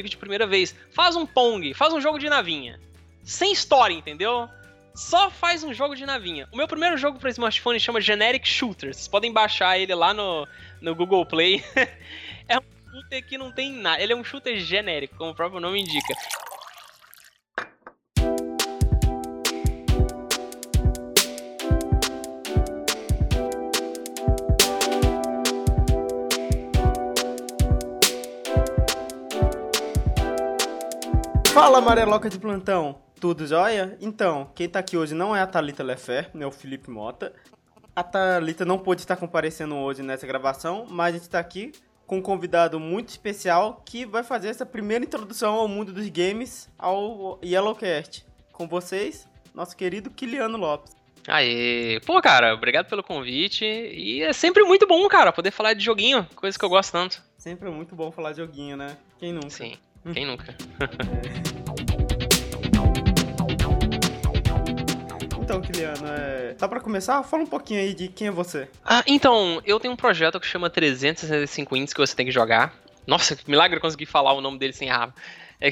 comigo de primeira vez. Faz um Pong, faz um jogo de navinha. Sem história, entendeu? Só faz um jogo de navinha. O meu primeiro jogo para smartphone chama Generic Shooters. Vocês podem baixar ele lá no, no Google Play. é um shooter que não tem nada. Ele é um shooter genérico, como o próprio nome indica. Fala, Amareloca de plantão! Tudo jóia? Então, quem tá aqui hoje não é a Thalita Lefer, né, o Felipe Mota. A Thalita não pôde estar comparecendo hoje nessa gravação, mas a gente tá aqui com um convidado muito especial que vai fazer essa primeira introdução ao mundo dos games, ao Yellowcast. Com vocês, nosso querido Kiliano Lopes. Aê! Pô, cara, obrigado pelo convite. E é sempre muito bom, cara, poder falar de joguinho, coisa que eu gosto tanto. Sempre é muito bom falar de joguinho, né? Quem nunca? Sim, quem nunca? então, Kiliano, é... tá pra começar? Fala um pouquinho aí de quem é você. Ah, então, eu tenho um projeto que chama 365 Wins que você tem que jogar. Nossa, que milagre eu consegui falar o nome dele sem errar. É,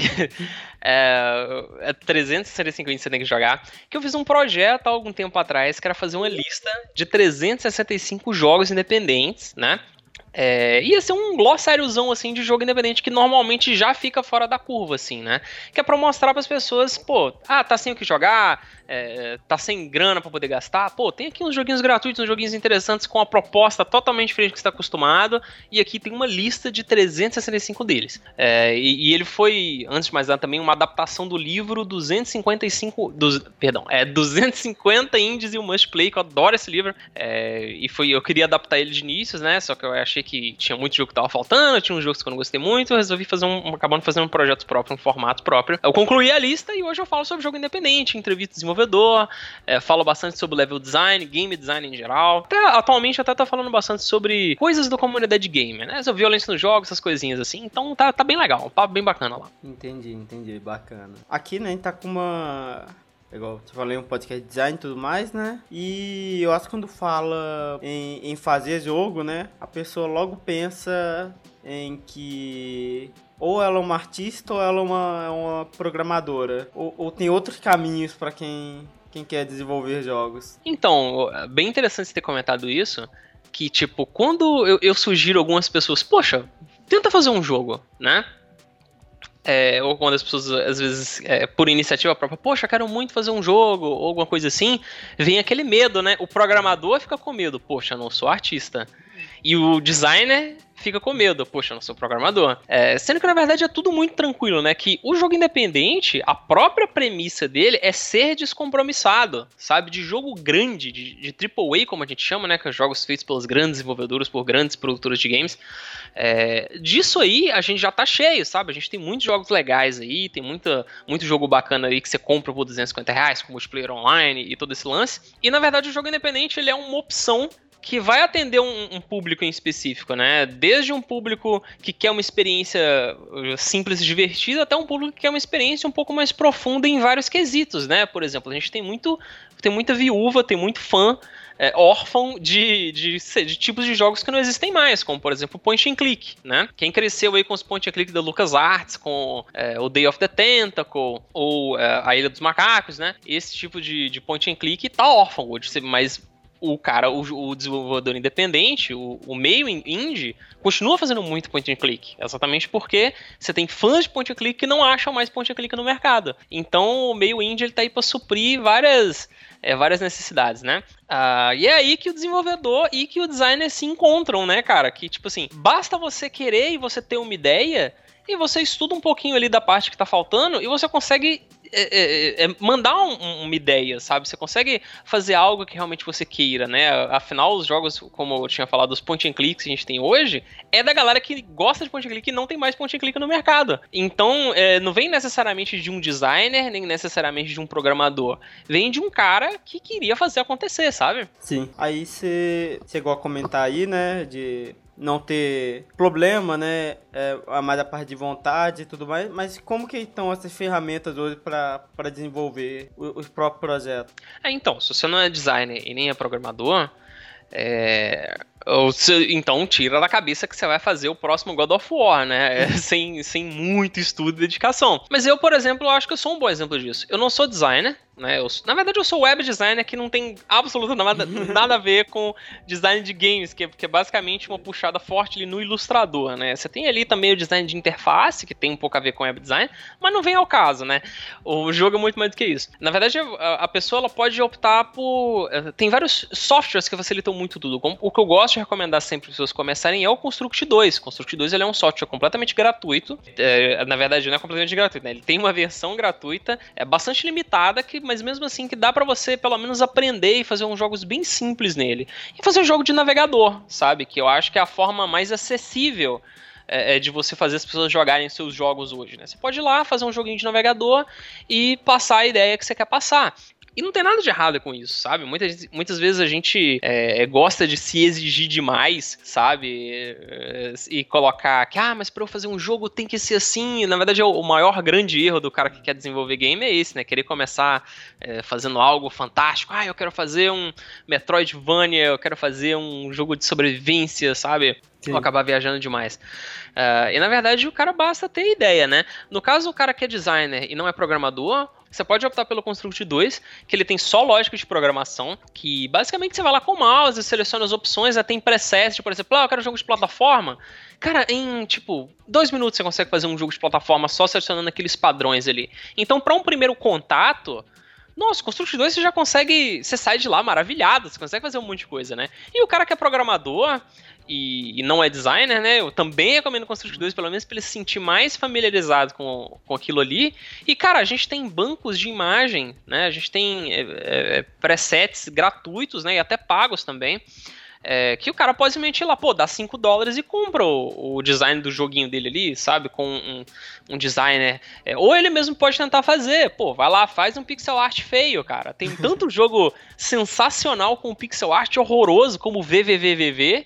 é, é 365 Wins que você tem que jogar. Que eu fiz um projeto há algum tempo atrás que era fazer uma lista de 365 jogos independentes, né? É, ia ser um glossáriozão, assim, de jogo independente que normalmente já fica fora da curva, assim, né? Que é pra mostrar pras pessoas, pô, ah, tá sem o que jogar, é, tá sem grana para poder gastar, pô, tem aqui uns joguinhos gratuitos, uns joguinhos interessantes com uma proposta totalmente diferente do que você está acostumado, e aqui tem uma lista de 365 deles. É, e, e, ele foi, antes de mais nada, também uma adaptação do livro 255, dos, perdão, é 250 Indies e o Must Play, que eu adoro esse livro, é, e foi, eu queria adaptar ele de inícios, né, só que eu achei que tinha muito jogo que tava faltando, tinha uns jogos que eu não gostei muito, eu resolvi fazer um, acabando fazendo um projeto próprio, um formato próprio. Eu concluí a lista e hoje eu falo sobre jogo independente, entrevistas desenvolvedor, é, falo bastante sobre level design, game design em geral. Até, atualmente até tá falando bastante sobre coisas da comunidade gamer, né? Sobre violência nos jogos, essas coisinhas assim. Então tá, tá bem legal, um papo bem bacana lá. Entendi, entendi, bacana. Aqui, né, a gente tá com uma Igual eu falei, um podcast de design e tudo mais, né? E eu acho que quando fala em, em fazer jogo, né? A pessoa logo pensa em que ou ela é uma artista ou ela é uma, é uma programadora. Ou, ou tem outros caminhos para quem, quem quer desenvolver jogos. Então, bem interessante você ter comentado isso. Que, tipo, quando eu, eu sugiro algumas pessoas, poxa, tenta fazer um jogo, né? É, ou quando as pessoas, às vezes, é, por iniciativa própria, poxa, quero muito fazer um jogo, ou alguma coisa assim, vem aquele medo, né? O programador fica com medo, poxa, não sou artista. E o designer fica com medo, poxa, não sou programador. É, sendo que na verdade é tudo muito tranquilo, né? Que o jogo independente, a própria premissa dele é ser descompromissado, sabe? De jogo grande, de, de AAA, como a gente chama, né? Que é jogos feitos pelos grandes desenvolvedores, por grandes produtores de games. É, disso aí a gente já tá cheio, sabe? A gente tem muitos jogos legais aí, tem muita, muito jogo bacana aí que você compra por 250 reais, com multiplayer online e todo esse lance. E na verdade o jogo independente ele é uma opção que vai atender um, um, público em específico, né? Desde um público que quer uma experiência uh, simples e divertida, até um público que quer uma experiência um pouco mais profunda em vários quesitos, né? Por exemplo, a gente tem muito, tem muita viúva, tem muito fã é, órfão de, de, de, tipos de jogos que não existem mais, como por exemplo point and click, né? Quem cresceu aí com os point and click da LucasArts, com é, o Day of the Tentacle, ou é, a Ilha dos Macacos, né? Esse tipo de, de point and click tá órfão hoje, mas o cara, o, o desenvolvedor independente, o, o, meio indie, continua fazendo muito point and click. Exatamente porque você tem fãs de point and click que não acham mais point and click no mercado. Então o meio indie ele tá aí para suprir várias, é, várias necessidades, né? Ah, e é aí que o desenvolvedor e que o designer se encontram, né, cara? Que tipo assim, basta você querer e você ter uma ideia e você estuda um pouquinho ali da parte que tá faltando e você consegue é, é, é mandar um, uma ideia, sabe? Você consegue fazer algo que realmente você queira, né? Afinal, os jogos, como eu tinha falado, os point and clicks que a gente tem hoje, é da galera que gosta de point and click e não tem mais point and click no mercado. Então, é, não vem necessariamente de um designer, nem necessariamente de um programador. Vem de um cara que queria fazer acontecer, sabe? Sim. Aí você chegou a comentar aí, né, de não ter problema, né? É, mais a parte de vontade e tudo mais. Mas como que estão essas ferramentas hoje para desenvolver os próprios projetos? É, então, se você não é designer e nem é programador, É, então tira da cabeça que você vai fazer o próximo God of War, né? sem, sem muito estudo e dedicação. Mas eu, por exemplo, acho que eu sou um bom exemplo disso. Eu não sou designer, né? Eu, na verdade, eu sou web designer que não tem absolutamente nada, nada a ver com design de games, que é, que é basicamente uma puxada forte ali no ilustrador, né? Você tem ali também o design de interface, que tem um pouco a ver com web design, mas não vem ao caso, né? O jogo é muito mais do que isso. Na verdade, a, a pessoa ela pode optar por. Eh, tem vários softwares que facilitam muito tudo. O que eu gosto de recomendar sempre para as pessoas começarem é o Construct 2. Construct 2 ele é um software completamente gratuito. É, na verdade, não é completamente gratuito, né? Ele tem uma versão gratuita, é bastante limitada, que, mas mesmo assim que dá para você pelo menos aprender e fazer uns jogos bem simples nele. E fazer um jogo de navegador, sabe? Que eu acho que é a forma mais acessível é, é de você fazer as pessoas jogarem seus jogos hoje, né? Você pode ir lá, fazer um joguinho de navegador e passar a ideia que você quer passar. E não tem nada de errado com isso, sabe? Muitas, muitas vezes a gente é, gosta de se exigir demais, sabe? É, e colocar que, ah, mas para eu fazer um jogo tem que ser assim. Na verdade, é o maior grande erro do cara que quer desenvolver game é esse, né? Querer começar é, fazendo algo fantástico. Ah, eu quero fazer um Metroidvania, eu quero fazer um jogo de sobrevivência, sabe? Sim. Ou acabar viajando demais. Uh, e na verdade o cara basta ter ideia, né? No caso, o cara que é designer e não é programador, você pode optar pelo Construct 2, que ele tem só lógica de programação, que basicamente você vai lá com o mouse, seleciona as opções, já tem preset, por exemplo, ah, eu quero um jogo de plataforma. Cara, em tipo, dois minutos você consegue fazer um jogo de plataforma só selecionando aqueles padrões ali. Então, para um primeiro contato, nossa, Construct 2 você já consegue. Você sai de lá maravilhado, você consegue fazer um monte de coisa, né? E o cara que é programador, e, e, não é designer, né? Eu também recomendo Construct 2, pelo menos para ele se sentir mais familiarizado com, com aquilo ali. E, cara, a gente tem bancos de imagem, né? A gente tem é, é, presets gratuitos, né? E até pagos também. É, que o cara pode simplesmente ir lá, pô, dá 5 dólares e compra o, o, design do joguinho dele ali, sabe? Com um, um designer. É, ou ele mesmo pode tentar fazer, pô, vai lá, faz um pixel art feio, cara. Tem tanto jogo sensacional com pixel art horroroso como VVVVV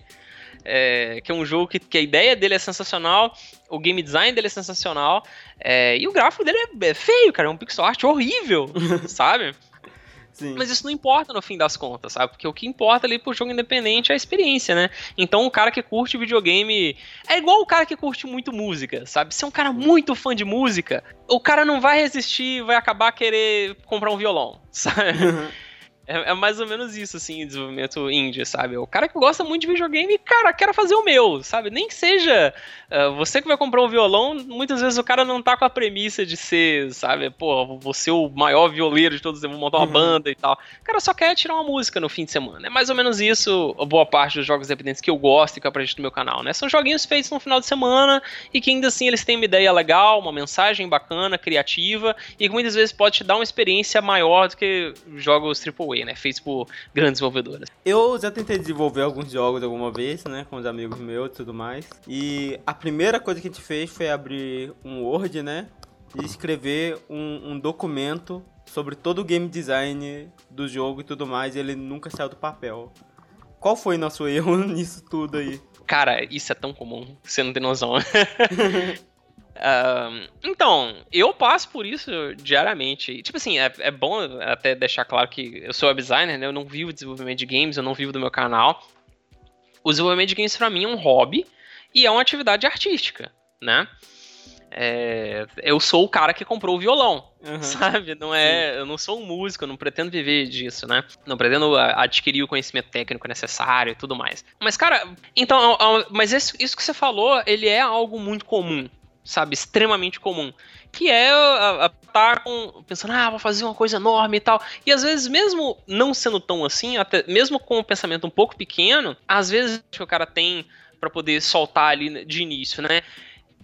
é, que é um jogo que, que, a ideia dele é sensacional, o game design dele é sensacional, é, e o gráfico dele é, é feio, cara, é um pixel art horrível, sabe? Sim. Mas isso não importa no fim das contas, sabe? Porque o que importa ali pro jogo independente é a experiência, né? Então o cara que curte videogame é igual o cara que curte muito música, sabe? Se é um cara muito fã de música, o cara não vai resistir, vai acabar querer comprar um violão, sabe? É, é, mais ou menos isso, assim, desenvolvimento indie, sabe? O cara que gosta muito de videogame, cara, quero fazer o meu, sabe? Nem que seja uh, você que vai comprar um violão, muitas vezes o cara não tá com a premissa de ser, sabe? Pô, você o maior violeiro de todos, vou montar uma uhum. banda e tal. O cara só quer tirar uma música no fim de semana. É mais ou menos isso, a boa parte dos jogos independentes que eu gosto e que eu apresento no meu canal, né? São joguinhos feitos no final de semana e que ainda assim eles têm uma ideia legal, uma mensagem bacana, criativa e que muitas vezes pode te dar uma experiência maior do que jogos AAA né? Feitos por grandes desenvolvedoras. Eu já tentei desenvolver alguns jogos alguma vez, né? Com os amigos meus e tudo mais. E a primeira coisa que a gente fez foi abrir um Word, né? E escrever um, um documento sobre todo o game design do jogo e tudo mais. E ele nunca saiu do papel. Qual foi nosso erro nisso tudo aí? Cara, isso é tão comum, você não tem noção. Uh, então, eu passo por isso diariamente. Tipo assim, é, é, bom até deixar claro que eu sou web designer, né? Eu não vivo desenvolvimento de games, eu não vivo do meu canal. O desenvolvimento de games para mim é um hobby e é uma atividade artística, né? É, eu sou o cara que comprou o violão, uhum. sabe? Não é, Sim. eu não sou um músico, eu não pretendo viver disso, né? Não pretendo adquirir o conhecimento técnico necessário e tudo mais. Mas cara, então, mas isso, isso que você falou, ele é algo muito comum, sabe, extremamente comum. Que é estar tá pensando, ah, vou fazer uma coisa enorme e tal. E às vezes, mesmo não sendo tão assim, até mesmo com um pensamento um pouco pequeno, às vezes que o cara tem para poder soltar ali de início, né?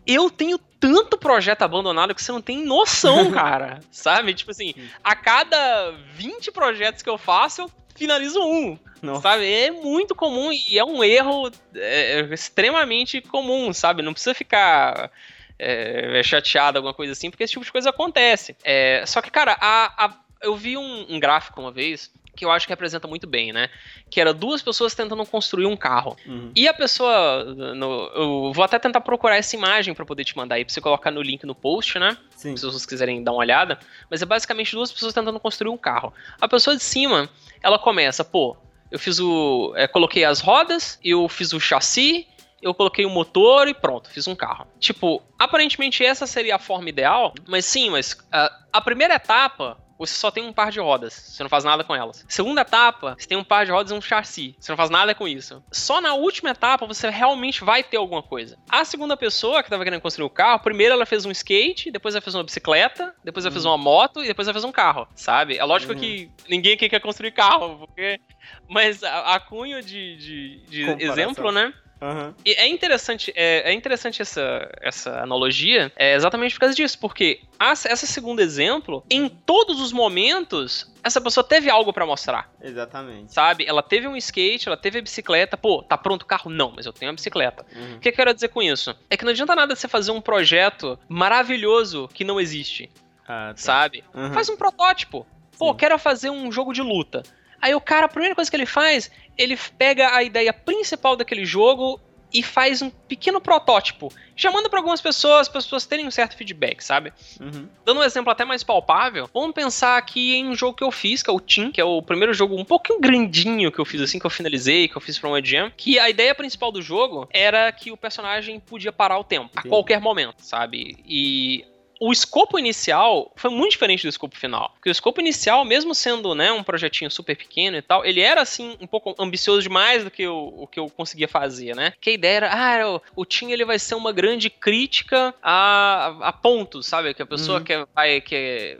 Eu tenho tanto projeto abandonado que você não tem noção, cara. sabe? Tipo assim, a cada 20 projetos que eu faço, eu finalizo um. Nossa. Sabe? É muito comum e é um erro é, extremamente comum, sabe? Não precisa ficar é, é, chateado, alguma coisa assim, porque esse tipo de coisa acontece. É, só que, cara, a, a, eu vi um, um gráfico uma vez que eu acho que representa muito bem, né? Que era duas pessoas tentando construir um carro. Uhum. E a pessoa. No, eu vou até tentar procurar essa imagem para poder te mandar aí, pra você colocar no link no post, né? Sim. Se vocês quiserem dar uma olhada. Mas é basicamente duas pessoas tentando construir um carro. A pessoa de cima, ela começa, pô, eu fiz o. É, coloquei as rodas, eu fiz o chassi, eu coloquei o motor e pronto, fiz um carro. Tipo, aparentemente essa seria a forma ideal, mas sim, mas uh, a primeira etapa você só tem um par de rodas, você não faz nada com elas. Segunda etapa, você tem um par de rodas e um chassi, você não faz nada com isso. Só na última etapa você realmente vai ter alguma coisa. A segunda pessoa que estava querendo construir o carro, primeiro ela fez um skate, depois ela fez uma bicicleta, depois ela fez uhum. uma moto e depois ela fez um carro, sabe? É lógico uhum. que ninguém aqui quer construir carro, porque... Mas a, a cunho de, de, de exemplo, né? Uhum. E é interessante, é, é, interessante essa, essa analogia é exatamente por causa disso, porque essa segundo exemplo, em todos os momentos, essa pessoa teve algo para mostrar. Exatamente. Sabe? Ela teve um skate, ela teve a bicicleta. Pô, tá pronto o carro? Não, mas eu tenho a bicicleta. Uhum. O que eu quero dizer com isso? É que não adianta nada você fazer um projeto maravilhoso que não existe. Ah, tá. Sabe? Uhum. Faz um protótipo. Pô, Sim. quero fazer um jogo de luta. Aí o cara, a primeira coisa que ele faz, ele pega a ideia principal daquele jogo e faz um pequeno protótipo. Já manda para algumas pessoas, as pessoas terem um certo feedback, sabe? Uhum. Dando um exemplo até mais palpável, vamos pensar aqui em um jogo que eu fiz, que é o Team, que é o primeiro jogo um pouquinho grandinho que eu fiz assim, que eu finalizei, que eu fiz pra uma jam, que a ideia principal do jogo era que o personagem podia parar o tempo, a qualquer momento, sabe? E o escopo inicial foi muito diferente do escopo final. Porque o escopo inicial, mesmo sendo né, um projetinho super pequeno e tal, ele era assim um pouco ambicioso demais do que eu, o que eu conseguia fazer, né? Que a ideia era, ah, o, o Team ele vai ser uma grande crítica a, a pontos, sabe? Que a pessoa uhum. que vai que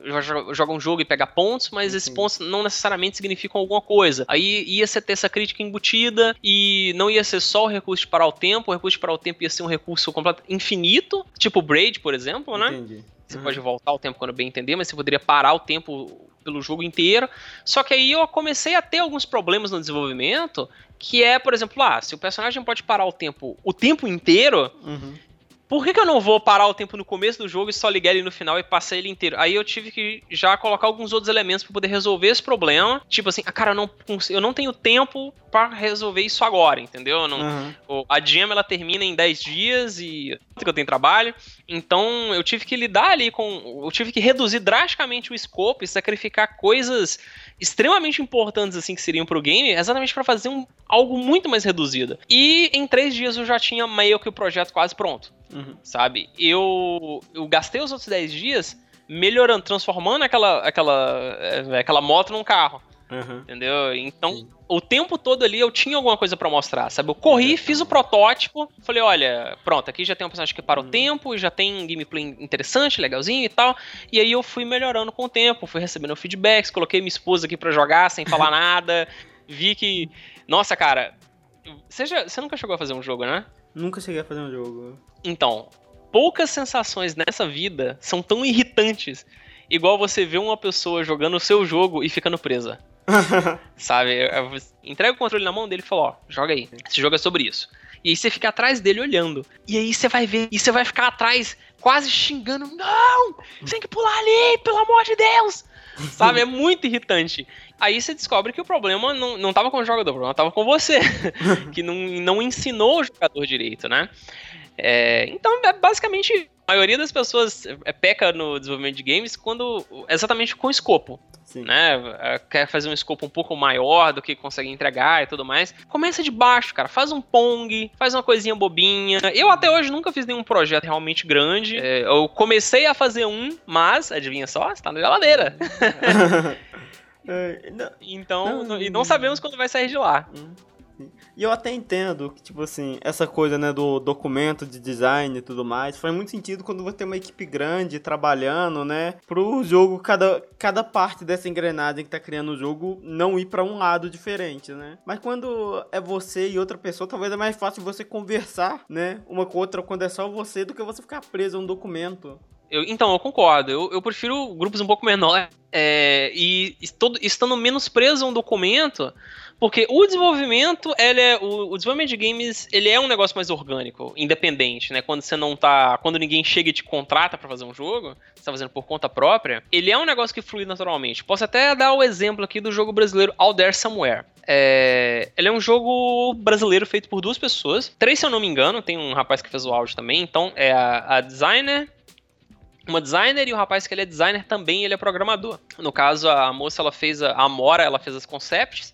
joga um jogo e pega pontos, mas esses pontos não necessariamente significam alguma coisa. Aí ia ser ter essa crítica embutida e não ia ser só o recurso de parar o tempo, o recurso de parar o tempo ia ser um recurso completo infinito, tipo o Braid, por exemplo, né? Entendi. Você uhum. pode voltar o tempo quando bem entender, mas você poderia parar o tempo pelo jogo inteiro. Só que aí eu comecei a ter alguns problemas no desenvolvimento, que é, por exemplo, ah, se o personagem pode parar o tempo o tempo inteiro, uhum por que, que, eu não vou parar o tempo no começo do jogo e só ligar ele no final e passar ele inteiro? Aí eu tive que já colocar alguns outros elementos para poder resolver esse problema. Tipo assim, ah, cara, eu não, eu não tenho tempo para resolver isso agora, entendeu? Não, uhum. A Jam ela termina em 10 dias e que eu tenho trabalho. Então eu tive que lidar ali com. Eu tive que reduzir drasticamente o escopo e sacrificar coisas extremamente importantes assim que seriam pro game, exatamente para fazer um, algo muito mais reduzido. E em três dias eu já tinha meio que o projeto quase pronto, uhum. sabe? Eu, eu gastei os outros 10 dias melhorando, transformando aquela, aquela, eh, aquela moto num carro. Uhum. Entendeu? Então, Sim. o tempo todo ali eu tinha alguma coisa para mostrar, sabe? Eu corri, fiz o protótipo, falei, olha, pronto, aqui já tem um personagem que para o uhum. tempo, já tem um gameplay interessante, legalzinho e tal. E aí eu fui melhorando com o tempo, fui recebendo feedbacks, coloquei minha esposa aqui para jogar sem falar nada. Vi que, nossa, cara, você, já, você nunca chegou a fazer um jogo, né? Nunca cheguei a fazer um jogo. Então, poucas sensações nessa vida são tão irritantes igual você ver uma pessoa jogando o seu jogo e ficando presa. Sabe? Entrega o controle na mão dele e fala: Ó, joga aí. Esse jogo é sobre isso. E aí você fica atrás dele olhando. E aí você vai ver, e você vai ficar atrás, quase xingando: Não! Você tem que pular ali, pelo amor de Deus! Sabe? É muito irritante. Aí você descobre que o problema não, não tava com o jogador, o problema tava com você. que não, não ensinou o jogador direito, né? É, então, é basicamente, maioria das pessoas é, peca no desenvolvimento de games quando exatamente com escopo. Sim. Né? É, quer fazer um escopo um pouco maior do que consegue entregar e tudo mais. Começa de baixo, cara. Faz um Pong, faz uma coisinha bobinha. Eu até hoje nunca fiz nenhum projeto realmente grande. É, eu comecei a fazer um, mas, adivinha só, está na geladeira. É, então, não, e não sabemos quando vai sair de lá. E eu até entendo que, tipo assim, essa coisa, né, do documento de design e tudo mais, faz muito sentido quando você tem uma equipe grande trabalhando, né, pro jogo, cada, cada parte dessa engrenagem que tá criando o jogo não ir para um lado diferente, né. Mas quando é você e outra pessoa, talvez é mais fácil você conversar, né, uma com outra quando é só você do que você ficar preso a um documento. Eu, então, eu concordo. Eu, eu prefiro grupos um pouco menores. É, e estando menos preso a um documento, porque o desenvolvimento, ele é, o, o, desenvolvimento de games, ele é um negócio mais orgânico, independente, né? Quando você não tá, quando ninguém chega e te contrata para fazer um jogo, você tá fazendo por conta própria, ele é um negócio que flui naturalmente. Posso até dar o exemplo aqui do jogo brasileiro All There Somewhere. É, ele é um jogo brasileiro feito por duas pessoas, três se eu não me engano, tem um rapaz que fez o áudio também, então é a, a designer, uma designer e o rapaz que ele é designer também ele é programador. No caso, a moça ela fez a, a Amora, ela fez as concepts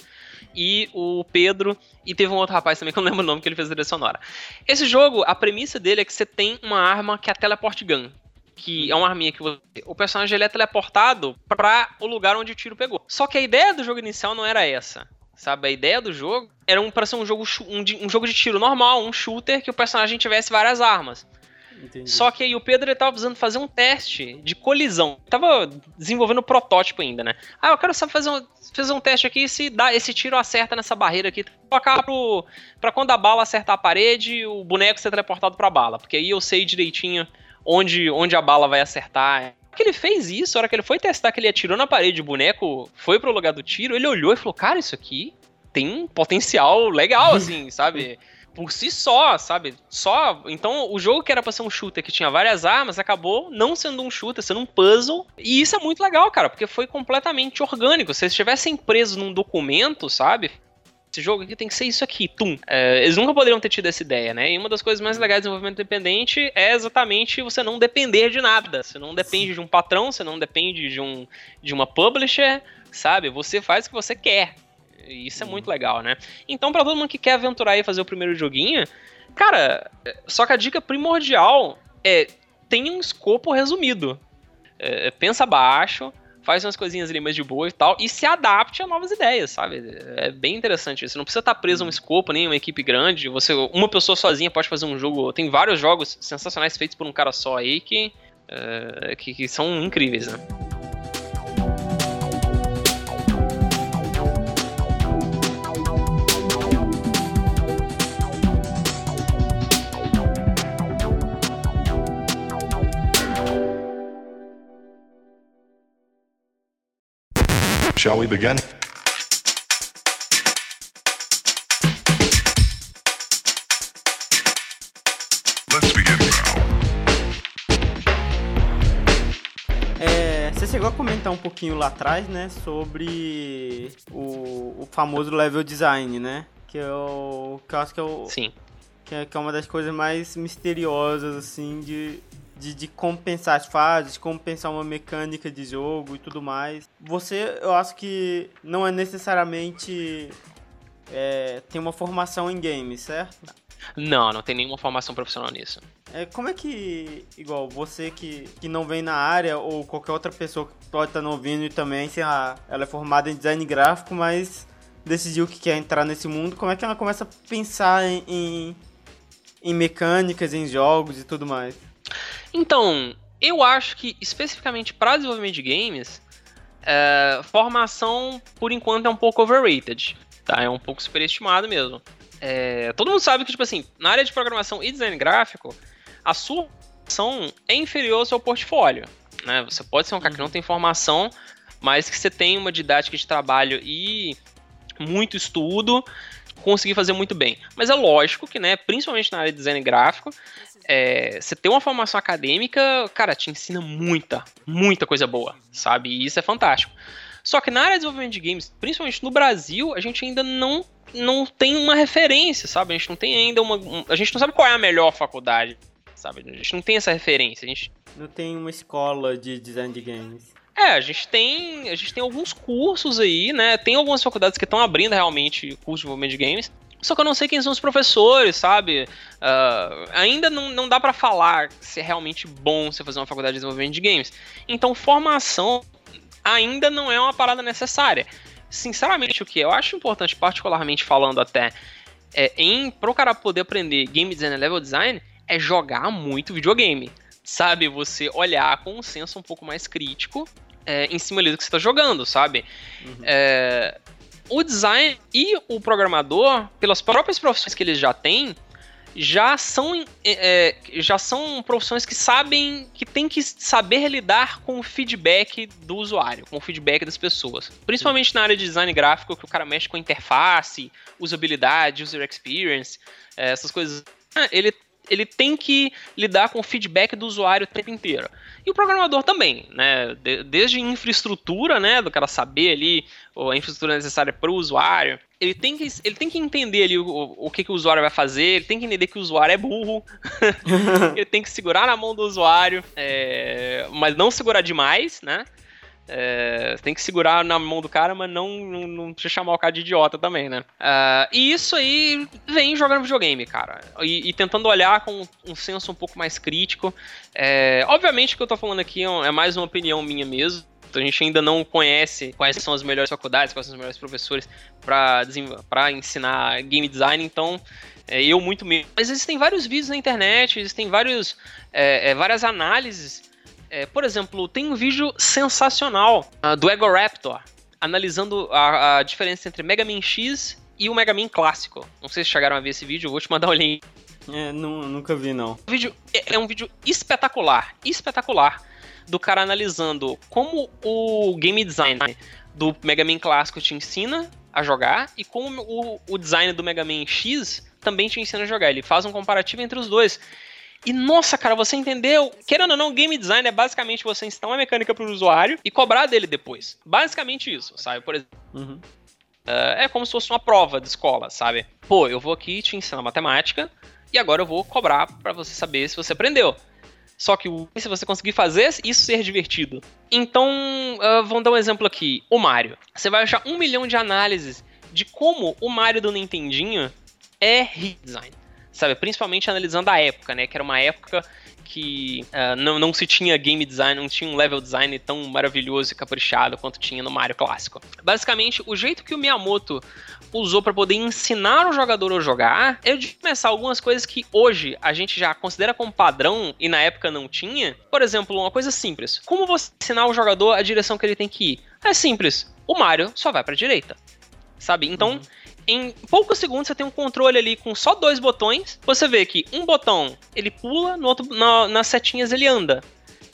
e o Pedro, e teve um outro rapaz também que eu não lembro o nome que ele fez a trilha sonora. Esse jogo, a premissa dele é que você tem uma arma que é a teleport gun, que é uma arminha que você, o personagem ele é teleportado para o lugar onde o tiro pegou. Só que a ideia do jogo inicial não era essa. Sabe, a ideia do jogo era um, para ser um jogo, um, um jogo de tiro normal, um shooter, que o personagem tivesse várias armas. Entendi. Só que aí o Pedro ele tava precisando fazer um teste de colisão. Tava desenvolvendo o protótipo ainda, né? Ah, eu quero só fazer um, fazer um teste aqui se dá esse tiro acerta nessa barreira aqui. Colocar pro, pra quando a bala acertar a parede, o boneco ser teleportado pra bala. Porque aí eu sei direitinho onde, onde a bala vai acertar. Que ele fez isso, a hora que ele foi testar que ele atirou na parede, o boneco foi pro lugar do tiro, ele olhou e falou: Cara, isso aqui tem um potencial legal, assim, sabe? por si só, sabe? Só. Então, o jogo que era pra ser um shooter que tinha várias armas acabou não sendo um shooter, sendo um puzzle. E isso é muito legal, cara, porque foi completamente orgânico. Se eles estivessem presos num documento, sabe? Esse jogo aqui tem que ser isso aqui, tum. É, eles nunca poderiam ter tido essa ideia, né? E uma das coisas mais legais do desenvolvimento independente é exatamente você não depender de nada. Você não depende Sim. de um patrão, você não depende de, um, de uma publisher, sabe? Você faz o que você quer. Isso é muito legal, né? Então, para todo mundo que quer aventurar e fazer o primeiro joguinho, cara, só que a dica primordial é tem um escopo resumido. É, pensa baixo, faz umas coisinhas ali mais de boa e tal, e se adapte a novas ideias, sabe? É bem interessante isso. Você não precisa estar preso a um escopo, nem uma equipe grande. Você, uma pessoa sozinha pode fazer um jogo. Tem vários jogos sensacionais feitos por um cara só aí que, é, que, que são incríveis, né? Shall we begin? Let's begin now. É, você chegou a comentar um pouquinho lá atrás, né, sobre o, o famoso level design, né? Que eu, que eu acho que é o. Sim. Que é, que é uma das coisas mais misteriosas, assim, de, de, de compensar as fases, compensar uma mecânica de jogo e tudo mais. Você, eu acho que não é necessariamente é, tem uma formação em games, certo? Não, não tem nenhuma formação profissional nisso. É, como é que, igual, você que, que não vem na área, ou qualquer outra pessoa que pode estar não ouvindo e também, se ela é formada em design gráfico, mas decidiu que quer entrar nesse mundo, como é que ela começa a pensar em, em, em mecânicas, em jogos e tudo mais? Então, eu acho que especificamente para desenvolvimento de games, é, formação por enquanto é um pouco overrated, tá? É um pouco superestimado mesmo. É, todo mundo sabe que, tipo assim, na área de programação e design gráfico, a sua formação é inferior ao seu portfólio. Né? Você pode ser um cara que não uhum. tem formação, mas que você tem uma didática de trabalho e muito estudo, conseguir fazer muito bem. Mas é lógico que, né, principalmente na área de design gráfico, é, você ter uma formação acadêmica, cara, te ensina muita, muita coisa boa, sabe? E isso é fantástico. Só que na área de desenvolvimento de games, principalmente no Brasil, a gente ainda não, não tem uma referência, sabe? A gente não tem ainda uma. Um, a gente não sabe qual é a melhor faculdade, sabe? A gente não tem essa referência. A gente... Não tem uma escola de design de games. É, a gente tem. A gente tem alguns cursos aí, né? Tem algumas faculdades que estão abrindo realmente curso de desenvolvimento de games. Só que eu não sei quem são os professores, sabe? Uh, ainda não, não dá para falar se é realmente bom você fazer uma faculdade de desenvolvimento de games. Então, formação ainda não é uma parada necessária. Sinceramente, o que eu acho importante, particularmente falando até, é, em pro cara poder aprender game design e level design, é jogar muito videogame. Sabe? Você olhar com um senso um pouco mais crítico é, em cima ali do que você está jogando, sabe? Uhum. É, o design e o programador, pelas próprias profissões que eles já têm, já são, é, já são profissões que sabem que tem que saber lidar com o feedback do usuário, com o feedback das pessoas. Principalmente na área de design gráfico, que o cara mexe com interface, usabilidade, user experience, é, essas coisas. Ele ele tem que lidar com o feedback do usuário o tempo inteiro. E o programador também, né? desde infraestrutura, né? Do cara saber ali a infraestrutura necessária para o usuário. Ele tem, que, ele tem que entender ali o, o que, que o usuário vai fazer, ele tem que entender que o usuário é burro, ele tem que segurar na mão do usuário, é, mas não segurar demais, né? É, tem que segurar na mão do cara, mas não, não, não precisa chamar o cara de idiota também, né? Uh, e isso aí vem jogando videogame, cara. E, e, tentando olhar com um senso um pouco mais crítico. É, obviamente o que eu tô falando aqui é, é mais uma opinião minha mesmo. A gente ainda não conhece quais são as melhores faculdades, quais são os melhores professores para ensinar game design, então é, eu muito mesmo. Mas existem vários vídeos na internet, existem vários, é, é, várias análises é, por exemplo, tem um vídeo sensacional uh, do Ego Raptor analisando a, a, diferença entre Mega Man X e o Mega Man clássico. Não sei se chegaram a ver esse vídeo, vou te mandar o link. É, não, nunca vi, não. O vídeo é, é um vídeo espetacular, espetacular, do cara analisando como o game design do Mega Man clássico te ensina a jogar e como o, o design do Mega Man X também te ensina a jogar. Ele faz um comparativo entre os dois. E nossa, cara, você entendeu? Querendo ou não, game design é basicamente você ensinar uma mecânica para o usuário e cobrar dele depois. Basicamente isso, sabe? Por exemplo. Uhum. Uh, é como se fosse uma prova de escola, sabe? Pô, eu vou aqui te ensinar matemática e agora eu vou cobrar para você saber se você aprendeu. Só que se você conseguir fazer isso ser divertido. Então, uh, vamos dar um exemplo aqui. O Mario. Você vai achar um milhão de análises de como o Mario do Nintendinho é redesign sabe? Principalmente analisando a época, né? Que era uma época que uh, não, não se tinha game design, não tinha um level design tão maravilhoso e caprichado quanto tinha no Mario clássico. Basicamente, o jeito que o Miyamoto usou para poder ensinar o jogador a jogar é de começar algumas coisas que hoje a gente já considera como padrão e na época não tinha. Por exemplo, uma coisa simples: como você ensinar o jogador a direção que ele tem que ir? É simples. O Mario só vai para direita, sabe? Então uhum em poucos segundos você tem um controle ali com só dois botões. Você vê que um botão ele pula, no outro, na, nas setinhas ele anda.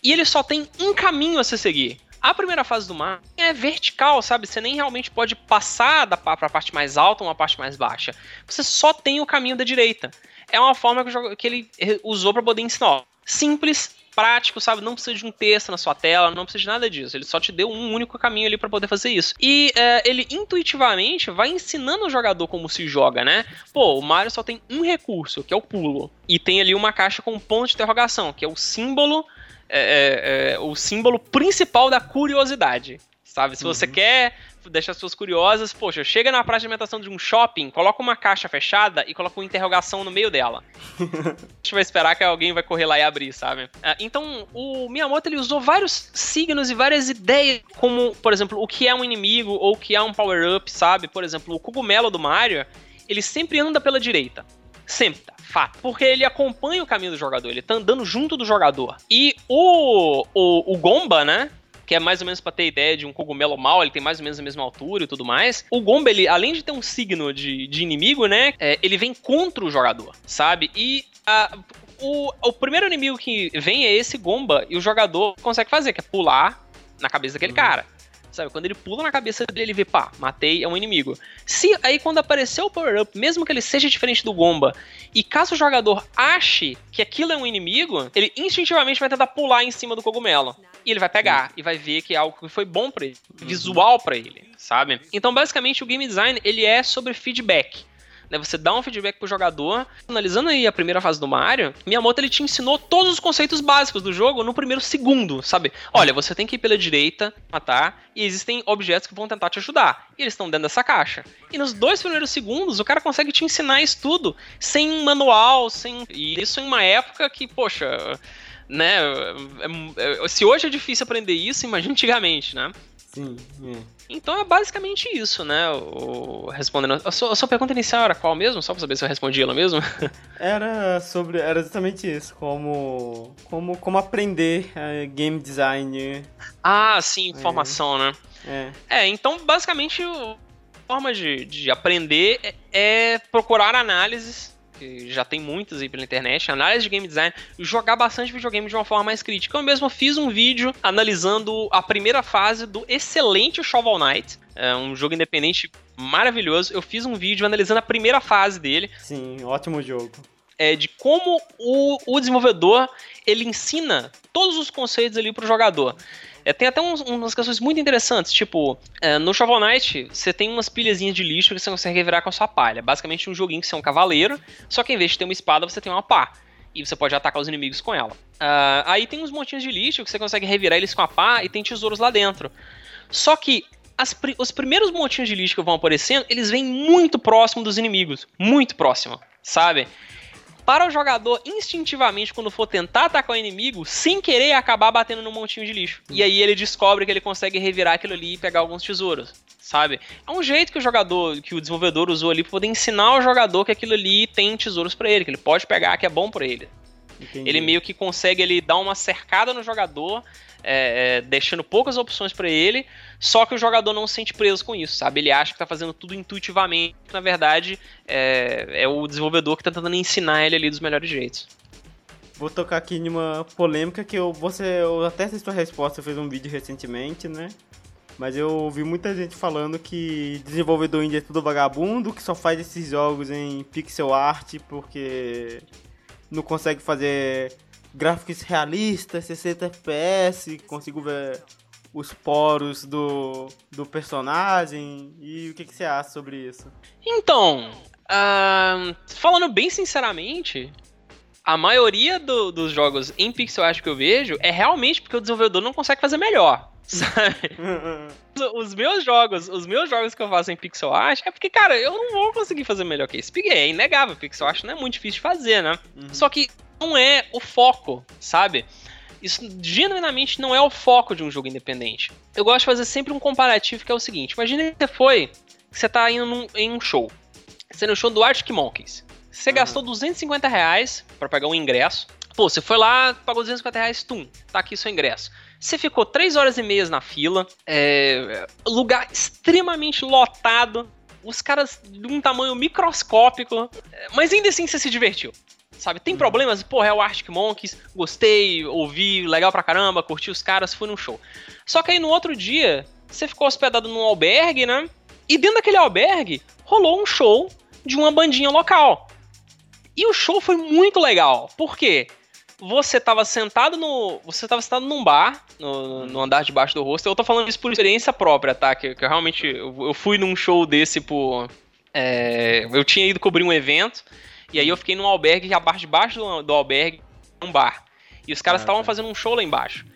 E ele só tem um caminho a se seguir. A primeira fase do mar é vertical, sabe? Você nem realmente pode passar da para a parte mais alta ou uma parte mais baixa. Você só tem o caminho da direita. É uma forma que, ele usou para poder ensinar. Simples, prático, sabe? Não precisa de um texto na sua tela, não precisa de nada disso. Ele só te deu um único caminho ali para poder fazer isso. E é, ele intuitivamente vai ensinando o jogador como se joga, né? Pô, o Mario só tem um recurso, que é o pulo. E tem ali uma caixa com um ponto de interrogação, que é o símbolo. É, é, é o símbolo principal da curiosidade. Sabe? Se uhum. você quer deixa as pessoas curiosas, poxa, chega na praça de alimentação de um shopping, coloca uma caixa fechada e coloca uma interrogação no meio dela. a gente vai esperar que alguém vai correr lá e abrir, sabe? Ah, então, o Miyamoto ele usou vários signos e várias ideias, como, por exemplo, o que é um inimigo ou o que é um power-up, sabe? Por exemplo, o cogumelo do Mario, ele sempre anda pela direita. Sempre, tá? Fato. Porque ele acompanha o caminho do jogador, ele tá andando junto do jogador. E o, o, o Gomba, né? que é mais ou menos para ter ideia de um cogumelo mal, ele tem mais ou menos a mesma altura e tudo mais. O Gomba, ele, além de ter um signo de, de inimigo, né, é, ele vem contra o jogador, sabe? E a, o, o primeiro inimigo que vem é esse Gomba, e o jogador consegue fazer, que é pular na cabeça daquele uhum. cara. Sabe, quando ele pula na cabeça dele, ele vê, pá, matei, é um inimigo. Se aí quando aparecer o power-up, mesmo que ele seja diferente do Gomba, e caso o jogador ache que aquilo é um inimigo, ele instintivamente vai tentar pular em cima do cogumelo. E ele vai pegar e vai ver que é algo que foi bom para ele, uhum. visual para ele, sabe? Então, basicamente, o game design, ele é sobre feedback né? Você dá um feedback pro jogador. Analisando aí a primeira fase do Mario, Miyamoto ele te ensinou todos os conceitos básicos do jogo no primeiro segundo, sabe? Olha, você tem que ir pela direita, matar, e existem objetos que vão tentar te ajudar. E eles estão dentro dessa caixa. E nos dois primeiros segundos, o cara consegue te ensinar isso tudo, sem manual, sem. E isso em uma época que, poxa né? É, é, se hoje é difícil aprender isso, imagina antigamente, né? Sim. É. Então é basicamente isso, né? O, respondendo. A sua, a sua, pergunta inicial era qual mesmo? Só pra saber se eu respondi ela mesmo? Era sobre. Era exatamente isso. Como. Como, como aprender game design. Ah, sim, formação, é. né? É. É, então basicamente a forma de, de aprender é, é procurar análises que já tem muitas aí pela internet, análise de game design, jogar bastante videogame de uma forma mais crítica. Eu mesmo fiz um vídeo analisando a primeira fase do excelente Shovel Knight, é um jogo independente maravilhoso. Eu fiz um vídeo analisando a primeira fase dele. Sim, ótimo jogo. É, de como o, o desenvolvedor ele ensina todos os conceitos ali pro jogador. É, tem até uns, umas questões muito interessantes, tipo, é, no Shovel Knight, você tem umas pilhazinhas de lixo que você consegue virar com a sua palha. Basicamente um joguinho que você é um cavaleiro, só que em vez de ter uma espada, você tem uma pá. e você pode atacar os inimigos com ela. Uh, aí tem uns montinhos de lixo que você consegue revirar eles com a pá e tem tesouros lá dentro. Só que as, os primeiros montinhos de lixo que vão aparecendo, eles vêm muito próximo dos inimigos. Muito próximo, sabe? Para o jogador, instintivamente, quando for tentar atacar o inimigo, sem querer acabar batendo no montinho de lixo. E aí ele descobre que ele consegue revirar aquilo ali e pegar alguns tesouros, sabe? É um jeito que o jogador, que o desenvolvedor usou ali para poder ensinar o jogador que aquilo ali tem tesouros para ele, que ele pode pegar, que é bom para ele. Entendi. Ele meio que consegue ele dar uma cercada no jogador é, é, deixando poucas opções para ele, só que o jogador não se sente preso com isso, sabe? Ele acha que tá fazendo tudo intuitivamente, na verdade é, é o desenvolvedor que tá tentando ensinar ele ali dos melhores jeitos. Vou tocar aqui numa polêmica que eu, você, eu até sei sua resposta, fiz um vídeo recentemente, né? Mas eu ouvi muita gente falando que desenvolvedor indie é tudo vagabundo, que só faz esses jogos em pixel art porque não consegue fazer gráficos realistas, 60 FPS, consigo ver os poros do, do personagem. E o que, que você acha sobre isso? Então, uh, falando bem sinceramente, a maioria do, dos jogos em pixel art que eu vejo é realmente porque o desenvolvedor não consegue fazer melhor. Sabe? os meus jogos, os meus jogos que eu faço em pixel art é porque, cara, eu não vou conseguir fazer melhor que isso. Porque é inegável, pixel art não é muito difícil de fazer, né? Uhum. Só que não é o foco, sabe? Isso genuinamente não é o foco de um jogo independente. Eu gosto de fazer sempre um comparativo que é o seguinte: imagine que você foi, que você tá indo num, em um show. Você no show do Arctic Monkeys. Você uhum. gastou 250 reais pra pegar um ingresso. Pô, você foi lá, pagou 250 reais, tum, tá aqui seu ingresso. Você ficou 3 horas e meia na fila, é, lugar extremamente lotado, os caras de um tamanho microscópico, é, mas ainda assim você se divertiu sabe? Tem problemas, porra, é o Arctic Monkeys, gostei, ouvi, legal pra caramba, curti os caras, fui no show. Só que aí no outro dia, você ficou hospedado num albergue, né? E dentro daquele albergue, rolou um show de uma bandinha local. E o show foi muito legal. Por quê? Você estava sentado no. Você tava sentado num bar, no, no andar de baixo do rosto. Eu tô falando isso por experiência própria, tá? Que, que eu realmente. Eu, eu, fui num show desse por. É, eu tinha ido cobrir um evento. E aí eu fiquei num albergue, e a parte de baixo do, do albergue, um bar. E os caras estavam ah, tá. fazendo um show lá embaixo.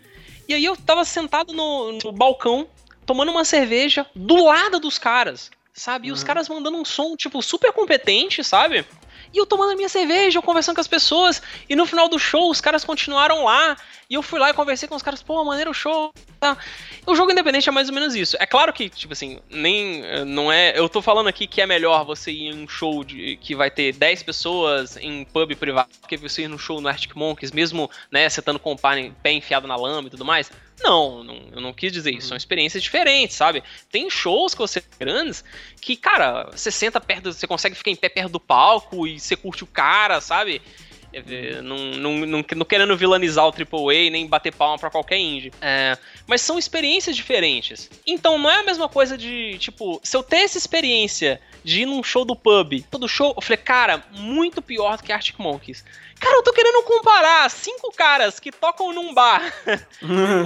E aí eu tava sentado no, no, balcão, tomando uma cerveja, do lado dos caras, sabe? E uhum. os caras mandando um som, tipo, super competente, sabe? E eu tomando a minha cerveja, eu conversando com as pessoas. E no final do show, os caras continuaram lá. E eu fui lá e conversei com os caras, pô, maneiro show. Tá. O jogo independente é mais ou menos isso. É claro que, tipo assim, nem. Eh, não é. Eu tô falando aqui que é melhor você ir em um show de, que vai ter 10 pessoas em pub privado que você ir num show no Arctic Monkeys, mesmo, né, você estando com o pé enfiado na lama e tudo mais. Não, não, eu não quis dizer isso. São experiências diferentes, sabe? Tem shows que você grandes que, cara, você senta perto, você consegue ficar em pé perto do palco e você curte o cara, sabe? É, não, não, não, não, querendo vilanizar o AAA nem bater palma para qualquer indie. É, mas são experiências diferentes. Então não é a mesma coisa de, tipo, se eu ter essa experiência de ir num show do pub, todo show, eu falei, cara, muito pior do que Arctic Monkeys. Cara, eu tô querendo comparar cinco caras que tocam num bar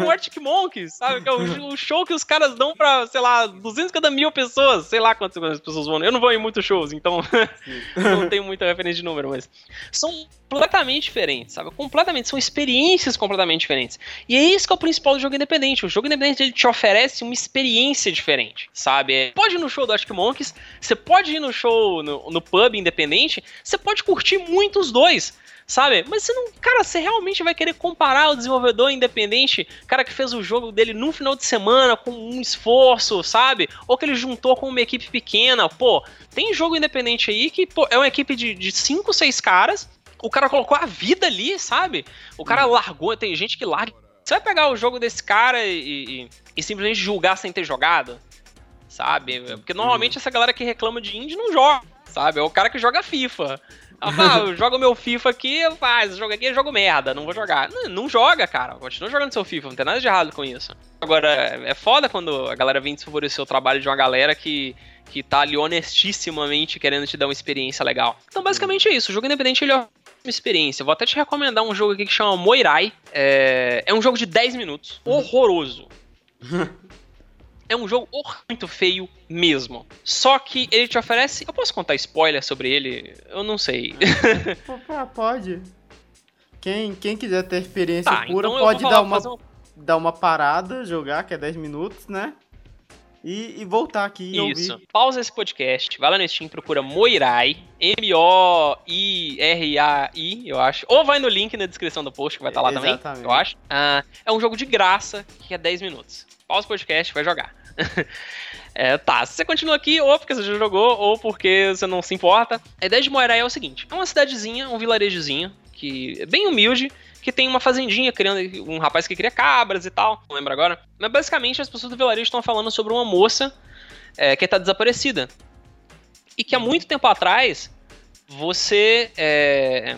com Arctic Monkeys, sabe? Que é o, show que os caras dão pra, sei lá, 250 mil pessoas, sei lá quantas pessoas vão. Eu não vou em muitos shows, então não tenho muita referência de número, mas são completamente diferentes, sabe? Completamente, são experiências completamente diferentes. E é isso que é o principal do jogo independente. O jogo independente ele te oferece uma experiência diferente, sabe? É, pode ir no show do Arctic Monkeys, você pode ir no show no, no pub independente, você pode curtir muito os dois sabe? Mas você não. Cara, você realmente vai querer comparar o desenvolvedor independente, cara que fez o jogo dele num final de semana com um esforço, sabe? Ou que ele juntou com uma equipe pequena. Pô, tem jogo independente aí que pô, é uma equipe de 5, 6 caras. O cara colocou a vida ali, sabe? O cara hum. largou, tem gente que larga. Você vai pegar o jogo desse cara e, e, e simplesmente julgar sem ter jogado? Sabe? Porque normalmente essa galera que reclama de indie não joga, sabe? É o cara que joga FIFA. Ah, eu jogo meu FIFA aqui, faz, jogo aqui, eu jogo merda, não vou jogar. Não, não, joga, cara. Continua jogando seu FIFA, não tem nada de errado com isso. Agora, é foda quando a galera vem desfavorecer o trabalho de uma galera que, que tá ali honestissimamente querendo te dar uma experiência legal. Então, basicamente é isso. O jogo independente ele é uma experiência. Vou até te recomendar um jogo aqui que chama Moirai. É, é um jogo de 10 minutos. Horroroso. é um jogo muito feio mesmo. Só que ele te oferece. Eu posso contar spoiler sobre ele? Eu não sei. Pode. Quem, quem quiser ter experiência Tá, pura então pode dar uma, um- dar uma parada, jogar, que é 10 minutos, né? E, e voltar aqui e Isso. ouvir. Pausa esse podcast, vai lá no Steam, procura Moirai, M-O-I-R-A-I, eu acho. Ou vai no link na descrição do post, que vai estar lá também, Exatamente. eu acho. Ah, é um jogo de graça, que é 10 minutos. Pausa o podcast, vai jogar. É, tá, se você continua aqui, ou porque você já jogou, ou porque você não se importa. A ideia de Moirai é o seguinte: é uma cidadezinha, um vilarejozinho, que é bem humilde, que tem uma fazendinha criando um rapaz que cria cabras e tal, não lembro agora. Mas basicamente as pessoas do vilarejo estão falando sobre uma moça é, que tá desaparecida. E que há muito tempo atrás, você. é,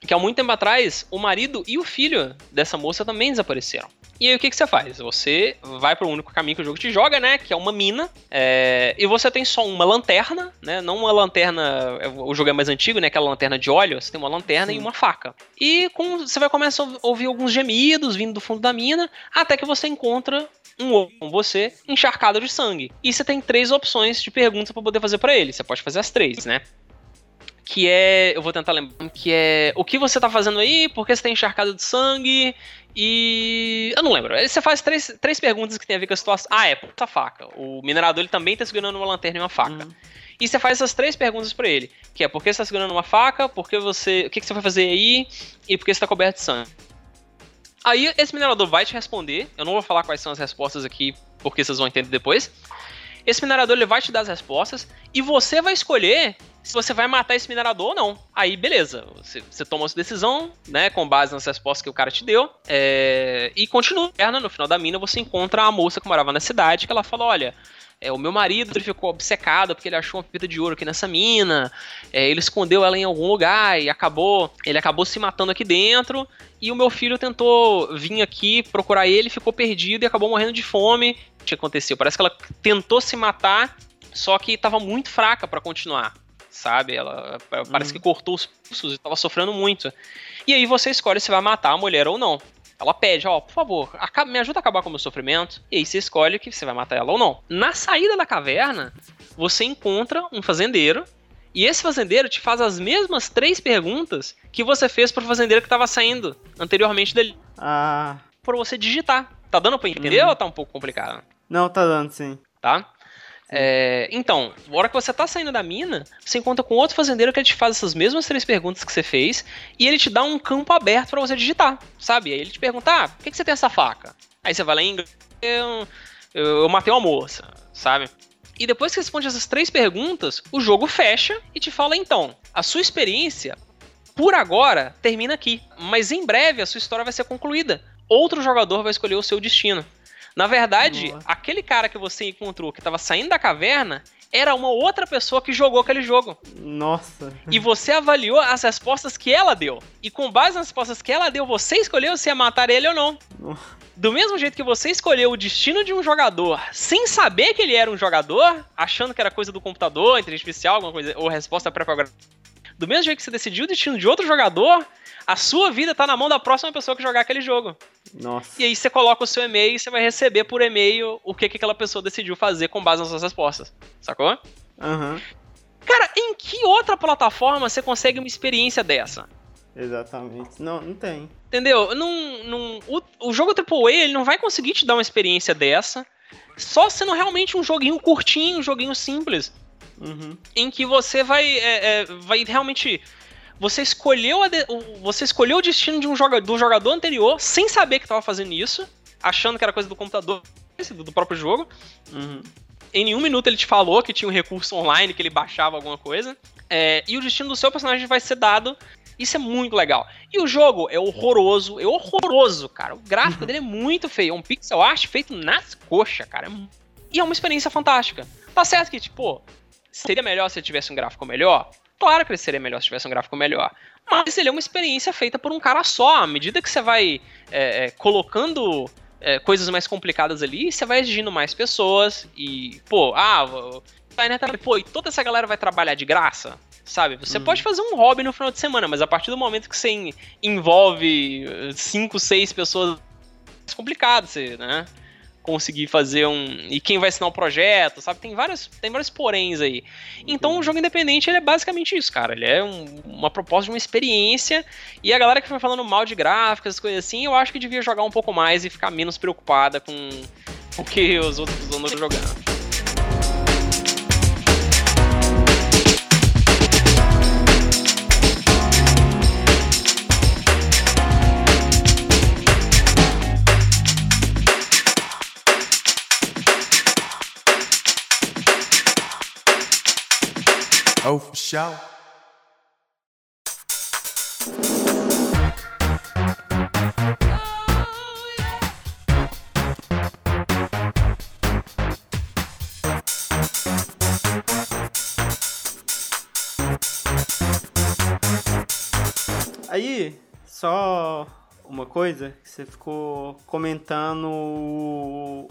que há muito tempo atrás, o marido e o filho dessa moça também desapareceram. E aí o que, que você faz? Você vai pro único caminho que o jogo te joga, né? Que é uma mina. é, e você tem só uma lanterna, né? Não uma lanterna. é, O jogo é mais antigo, né? Aquela lanterna de óleo. Você tem uma lanterna Sim. e uma faca. E com, você vai começar a ouvir alguns gemidos vindo do fundo da mina, até que você encontra um ovo com você encharcado de sangue. E você tem três opções de perguntas pra poder fazer pra ele. Você pode fazer as três, né? Que é. Eu vou tentar lembrar. Que é. O que você tá fazendo aí? Por que você tá encharcado de sangue? E. Eu não lembro. Aí Você faz três, três perguntas que tem a ver com a situação. Ah, é, puta faca. O minerador ele também tá segurando uma lanterna e uma faca. Hum. E você faz essas três perguntas pra ele. Que é por que você tá segurando uma faca, por que você. O que, que você vai fazer aí e por que você tá coberto de sangue. Aí esse minerador vai te responder. Eu não vou falar quais são as respostas aqui, porque vocês vão entender depois. Esse minerador ele vai te dar as respostas e você vai escolher se você vai matar esse minerador ou não. Aí, beleza. Você, você toma sua decisão, né? Com base nas respostas que o cara te deu. é, e continua. No final da mina, você encontra a moça que morava na cidade, que ela fala: olha. É, o meu marido ele ficou obcecado porque ele achou uma pepita de ouro aqui nessa mina. é, ele escondeu ela em algum lugar e acabou. Ele acabou se matando aqui dentro. E o meu filho tentou vir aqui procurar ele, ficou perdido e acabou morrendo de fome. O que aconteceu? Parece que ela tentou se matar, só que tava muito fraca pra continuar. Sabe? Ela parece Uhum. que cortou os pulsos e tava sofrendo muito. E aí você escolhe se vai matar a mulher ou não. Ela pede, ó, por favor, me ajuda a acabar com o meu sofrimento. E aí você escolhe que você vai matar ela ou não. Na saída da caverna, você encontra um fazendeiro. E esse fazendeiro te faz as mesmas três perguntas que você fez pro fazendeiro que tava saindo anteriormente dele. Ah. Pra você digitar. Tá dando pra entender Uhum. ou tá um pouco complicado? Não, tá dando sim. Tá? É, então, na hora que você tá saindo da mina, você encontra com outro fazendeiro que ele te faz essas mesmas três perguntas que você fez e ele te dá um campo aberto pra você digitar, sabe? Aí ele te pergunta: ah, por que, que você tem essa faca? Aí você vai lá inglês, eu, eu, eu matei uma moça, sabe? E depois que responde essas três perguntas, o jogo fecha e te fala: então, a sua experiência, por agora, termina aqui. Mas em breve a sua história vai ser concluída. Outro jogador vai escolher o seu destino. Na verdade, Boa. aquele cara que você encontrou que estava saindo da caverna era uma outra pessoa que jogou aquele jogo. Nossa. E você avaliou as respostas que ela deu. E com base nas respostas que ela deu, você escolheu se ia matar ele ou não. Nossa. Do mesmo jeito que você escolheu o destino de um jogador sem saber que ele era um jogador, achando que era coisa do computador, inteligência artificial, alguma coisa, ou resposta pré-programada. Do mesmo jeito que você decidiu o destino de outro jogador, a sua vida tá na mão da próxima pessoa que jogar aquele jogo. Nossa. E aí você coloca o seu e-mail e você vai receber por e-mail o que, que aquela pessoa decidiu fazer com base nas suas respostas. Sacou? Aham. Cara, em que outra plataforma você consegue uma experiência dessa? Exatamente. Não, não tem. Entendeu? Não, não, o, o jogo AAA ele não vai conseguir te dar uma experiência dessa, só sendo realmente um joguinho curtinho, um joguinho simples, Uhum. em que você vai, é, é, vai realmente. Você escolheu, de- o- você escolheu o destino de um joga, do jogador anterior sem saber que estava fazendo isso, achando que era coisa do computador, do próprio jogo. Uhum. Em nenhum minuto ele te falou que tinha um recurso online, que ele baixava alguma coisa. É, e o destino do seu personagem vai ser dado. Isso é muito legal. E o jogo é horroroso, é horroroso, cara. O gráfico dele é muito feio. É um pixel art feito nas coxas, cara. É E é uma experiência fantástica. Tá certo que, tipo, seria melhor se ele tivesse um gráfico melhor? Claro que ele seria melhor se tivesse um gráfico melhor. Mas ele é uma experiência feita por um cara só. À medida que você vai é, é, colocando é, coisas mais complicadas ali, você vai exigindo mais pessoas e, pô, ah, o- tá aí na internet, pô, e toda essa galera vai trabalhar de graça? Sabe? Você Uhum. pode fazer um hobby no final de semana, mas a partir do momento que você en- envolve eh, cinco, seis pessoas, é complicado você, né? Conseguir fazer um. E quem vai assinar o projeto, sabe? Tem vários, tem vários poréns aí. Então o jogo independente ele é basicamente isso, cara. Ele é um, uma proposta de uma experiência. E a galera que foi falando mal de gráficos, coisas assim, eu acho que devia jogar um pouco mais e ficar menos preocupada com o que os outros estão jogando. For sure. Aí, só uma coisa, você ficou comentando o,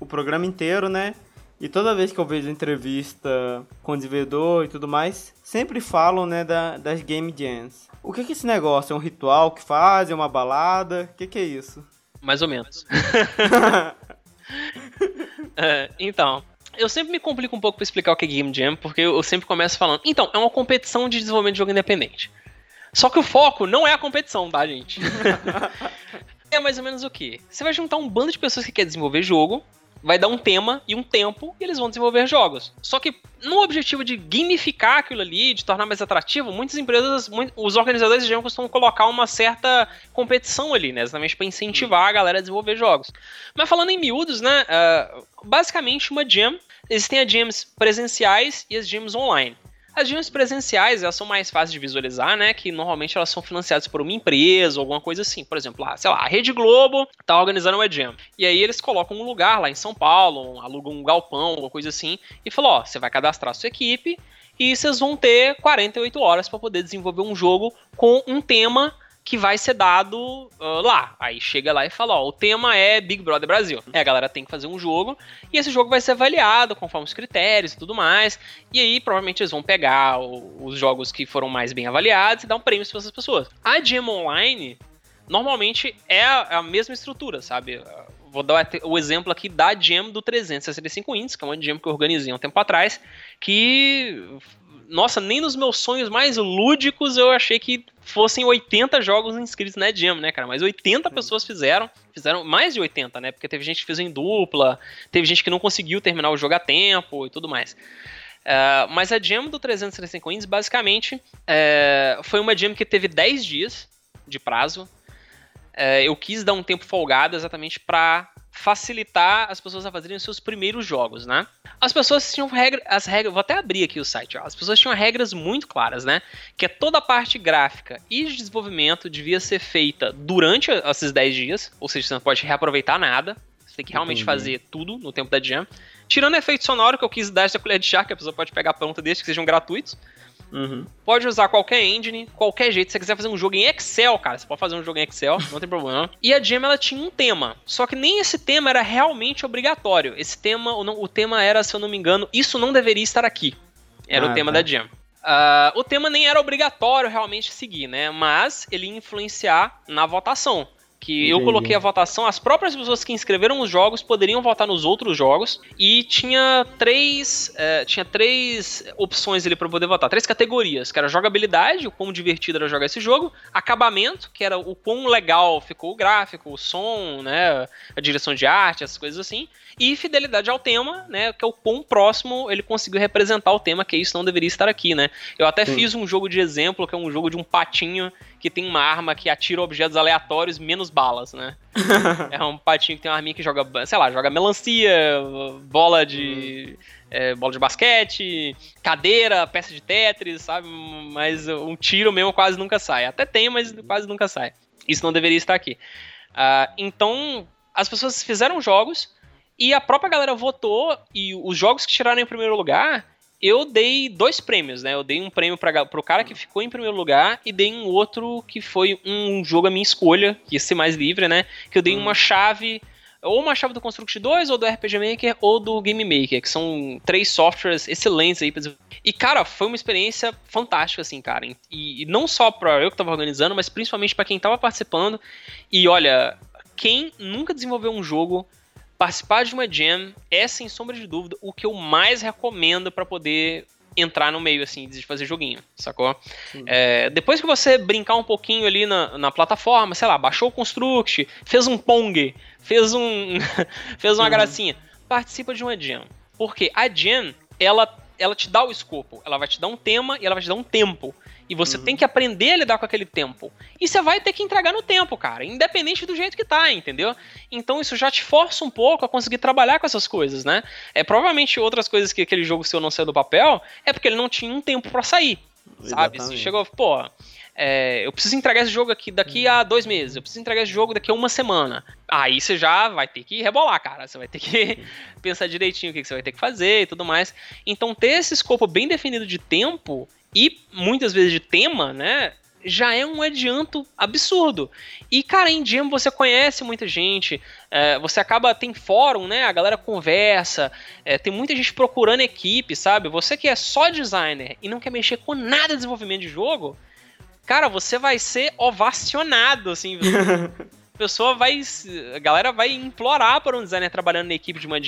o programa inteiro, né? E toda vez que eu vejo entrevista com o desenvolvedor e tudo mais, sempre falam, né, da, das Game Jams. O que, é esse negócio? É um ritual que fazem? É uma balada? O que, que é isso? Mais ou menos. é, então, eu sempre me complico um pouco para explicar o que é Game Jam, porque eu sempre começo falando. Então, é uma competição de desenvolvimento de jogo independente. Só que o foco não é a competição, tá, gente? é mais ou menos o que? Você vai juntar um bando de pessoas que quer desenvolver jogo, vai dar um tema e um tempo e eles vão desenvolver jogos. Só que no objetivo de gamificar aquilo ali, de tornar mais atrativo, muitas empresas, os organizadores de costumam colocar uma certa competição ali, né? Exatamente para incentivar a galera a desenvolver jogos. Mas falando em miúdos, né? Uh, basicamente uma jam. Existem as jams presenciais e as jams online. As gyms presenciais, elas são mais fáceis de visualizar, né? Que normalmente elas são financiadas por uma empresa ou alguma coisa assim. Por exemplo, lá, sei lá, a Rede Globo tá organizando uma gym. E aí eles colocam um lugar lá em São Paulo, alugam um galpão, alguma coisa assim, e falam, ó, você vai cadastrar a sua equipe e vocês vão ter 48 horas para poder desenvolver um jogo com um tema que vai ser dado uh, lá. Aí chega lá e fala, ó, o tema é Big Brother Brasil. É, a galera tem que fazer um jogo e esse jogo vai ser avaliado conforme os critérios e tudo mais. E aí provavelmente eles vão pegar o, os jogos que foram mais bem avaliados e dar um prêmio para essas pessoas. A Gem Online normalmente é a, é a mesma estrutura, sabe? Vou dar o exemplo aqui da Gem do 365 Indies, que é uma Gem que eu organizei um tempo atrás, que nossa, nem nos meus sonhos mais lúdicos eu achei que fossem 80 jogos inscritos na Jam, né, cara? Mas 80 pessoas fizeram, fizeram mais de 80, né? Porque teve gente que fez em dupla, teve gente que não conseguiu terminar o jogo a tempo e tudo mais. Uh, mas a Jam do 365 Indies, basicamente, uh, foi uma Jam que teve 10 dias de prazo. Uh, eu quis dar um tempo folgado exatamente para facilitar as pessoas a fazerem os seus primeiros jogos, né? As pessoas tinham regras, as regras, vou até abrir aqui o site, ó. As pessoas tinham regras muito claras, né? Que é toda a parte gráfica e de desenvolvimento devia ser feita durante esses 10 dias, ou seja, você não pode reaproveitar nada, você tem que realmente Entendi. fazer tudo no tempo da jam. Tirando efeito sonoro que eu quis dar essa colher de chá, que a pessoa pode pegar pronta desde que sejam gratuitos. Uhum. Pode usar qualquer engine, qualquer jeito. Se você quiser fazer um jogo em Excel, cara, você pode fazer um jogo em Excel, não tem problema. E a Gem, ela tinha um tema. Só que nem esse tema era realmente obrigatório. Esse tema, o, o tema era, se eu não me engano, isso não deveria estar aqui. Era ah, o tema tá. da Gem. Uh, o tema nem era obrigatório realmente seguir, né? Mas ele ia influenciar na votação que eu coloquei a votação, as próprias pessoas que inscreveram os jogos poderiam votar nos outros jogos e tinha três, é, tinha três opções ali para poder votar, três categorias, que era jogabilidade, o quão divertido era jogar esse jogo, acabamento, que era o quão legal ficou o gráfico, o som, né, a direção de arte, essas coisas assim, e fidelidade ao tema, né, que é o quão próximo ele conseguiu representar o tema, que isso não deveria estar aqui, né. Eu até Sim. fiz um jogo de exemplo, que é um jogo de um patinho que tem uma arma que atira objetos aleatórios menos balas, né? é um patinho que tem uma arminha que joga, sei lá, joga melancia, bola de. Hum. É, bola de basquete, cadeira, peça de Tetris, sabe? Mas um tiro mesmo quase nunca sai. Até tem, mas quase nunca sai. Isso não deveria estar aqui. Uh, então, as pessoas fizeram jogos e a própria galera votou e os jogos que tiraram em primeiro lugar eu dei dois prêmios, né? Eu dei um prêmio para pro cara que ficou em primeiro lugar e dei um outro que foi um jogo à minha escolha, que ia ser mais livre, né? Que eu dei hum. uma chave, ou uma chave do Construct 2, ou do RPG Maker, ou do Game Maker, que são três softwares excelentes aí pra E, cara, foi uma experiência fantástica, assim, cara. E, e não só pra eu que tava organizando, mas principalmente para quem tava participando. E olha, quem nunca desenvolveu um jogo participar de uma jam é, sem sombra de dúvida, o que eu mais recomendo para poder entrar no meio, assim, de fazer joguinho, sacou? É, depois que você brincar um pouquinho ali na, na plataforma, sei lá, baixou o Construct, fez um Pong, fez um. fez uma uhum. gracinha, participa de uma jam. Porque a jam, ela, ela te dá o escopo, ela vai te dar um tema e ela vai te dar um tempo. E você uhum. tem que aprender a lidar com aquele tempo. E você vai ter que entregar no tempo, cara, independente do jeito que tá, entendeu? Então isso já te força um pouco a conseguir trabalhar com essas coisas, né? É provavelmente outras coisas que aquele jogo seu não saiu do papel é porque ele não tinha um tempo para sair. Exatamente. Sabe? Você chegou, pô, é, eu preciso entregar esse jogo aqui daqui a dois meses, eu preciso entregar esse jogo daqui a uma semana. Aí você já vai ter que rebolar, cara. Você vai ter que pensar direitinho o que você vai ter que fazer e tudo mais. Então, ter esse escopo bem definido de tempo e muitas vezes de tema, né? Já é um adianto absurdo. E, cara, em Jam você conhece muita gente, é, você acaba, tem fórum, né? A galera conversa, é, tem muita gente procurando equipe, sabe? Você que é só designer e não quer mexer com nada de desenvolvimento de jogo, cara, você vai ser ovacionado, assim. pessoa vai. A galera vai implorar por um designer trabalhando na equipe de uma.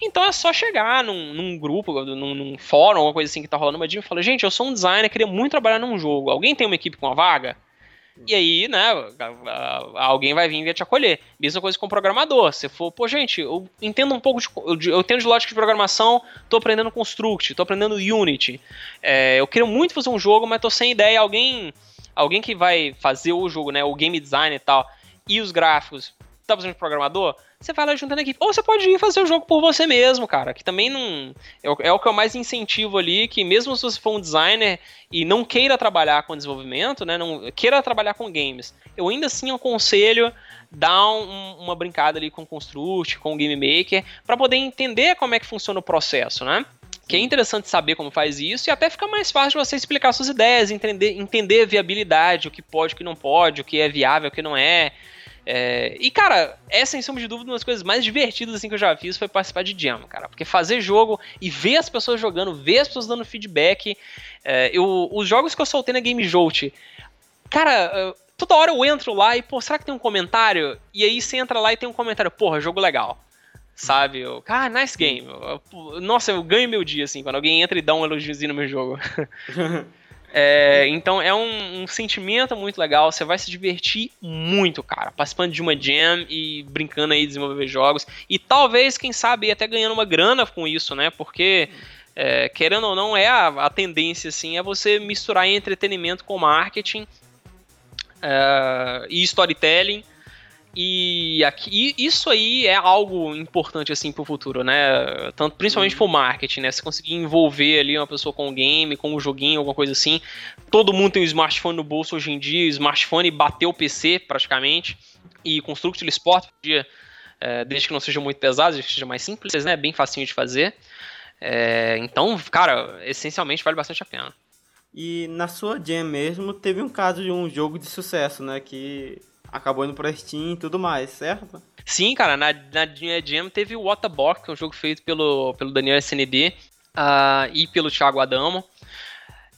Então é só chegar num, num grupo, num, num, fórum, alguma coisa assim que tá rolando uma jam e falar, gente, eu sou um designer, queria muito trabalhar num jogo. Alguém tem uma equipe com uma vaga? E aí, né, alguém vai vir e vai te acolher. Mesma coisa com o programador. Se for, pô, gente, eu entendo um pouco de. Eu entendo de lógica de programação, tô aprendendo Construct, tô aprendendo Unity. É, eu queria muito fazer um jogo, mas tô sem ideia. Alguém. Alguém que vai fazer o jogo, né? O game design e tal e os gráficos, tá precisando de programador, você vai lá juntando a equipe. Ou você pode ir fazer o jogo por você mesmo, cara, que também não. É o, é o que eu mais incentivo ali, que mesmo se você for um designer e não queira trabalhar com desenvolvimento, né, não queira trabalhar com games, eu ainda assim aconselho dar um, uma brincada ali com o Construct, com o Game Maker, para poder entender como é que funciona o processo, né? Que é interessante saber como faz isso e até fica mais fácil você explicar suas ideias, entender, entender viabilidade, o que pode, o que não pode, o que é viável, o que não é. É, e, cara, essa, sem sombra de dúvida, uma das coisas mais divertidas assim, que eu já fiz foi participar de Jam, cara. Porque fazer jogo e ver as pessoas jogando, ver as pessoas dando feedback. É, eu, os jogos que eu soltei na Game Jolt, cara, toda hora eu entro lá e, pô, será que tem um comentário? E aí você entra lá e tem um comentário, porra, jogo legal. Sabe? Eu, ah, nice game. Eu, nossa, eu ganho meu dia, assim, quando alguém entra e dá um elogiozinho no meu jogo. É, então é um, um, sentimento muito legal, você vai se divertir muito, cara, participando de uma jam e brincando aí desenvolver jogos e talvez, quem sabe, até ganhando uma grana com isso, né? Porque é, querendo ou não é a, a, tendência assim, é você misturar entretenimento com marketing é, e storytelling e aqui, isso aí é algo importante assim pro futuro, né? Tanto principalmente pro marketing, né? Se conseguir envolver ali uma pessoa com o game, com o joguinho, alguma coisa assim. Todo mundo tem um smartphone no bolso hoje em dia, o smartphone bateu o PC praticamente. E Construct Sport podia, é, desde que não seja muito pesado, desde que seja mais simples, né? Bem facinho de fazer. É, então, cara, essencialmente vale bastante a pena. E na sua jam mesmo, teve um caso de um jogo de sucesso, né? Que acabou indo pra Steam e tudo mais, certo? Sim, cara, na, na Jam teve o Waterbox, que é um jogo feito pelo, pelo Daniel SND uh, ah, e pelo Thiago Adamo,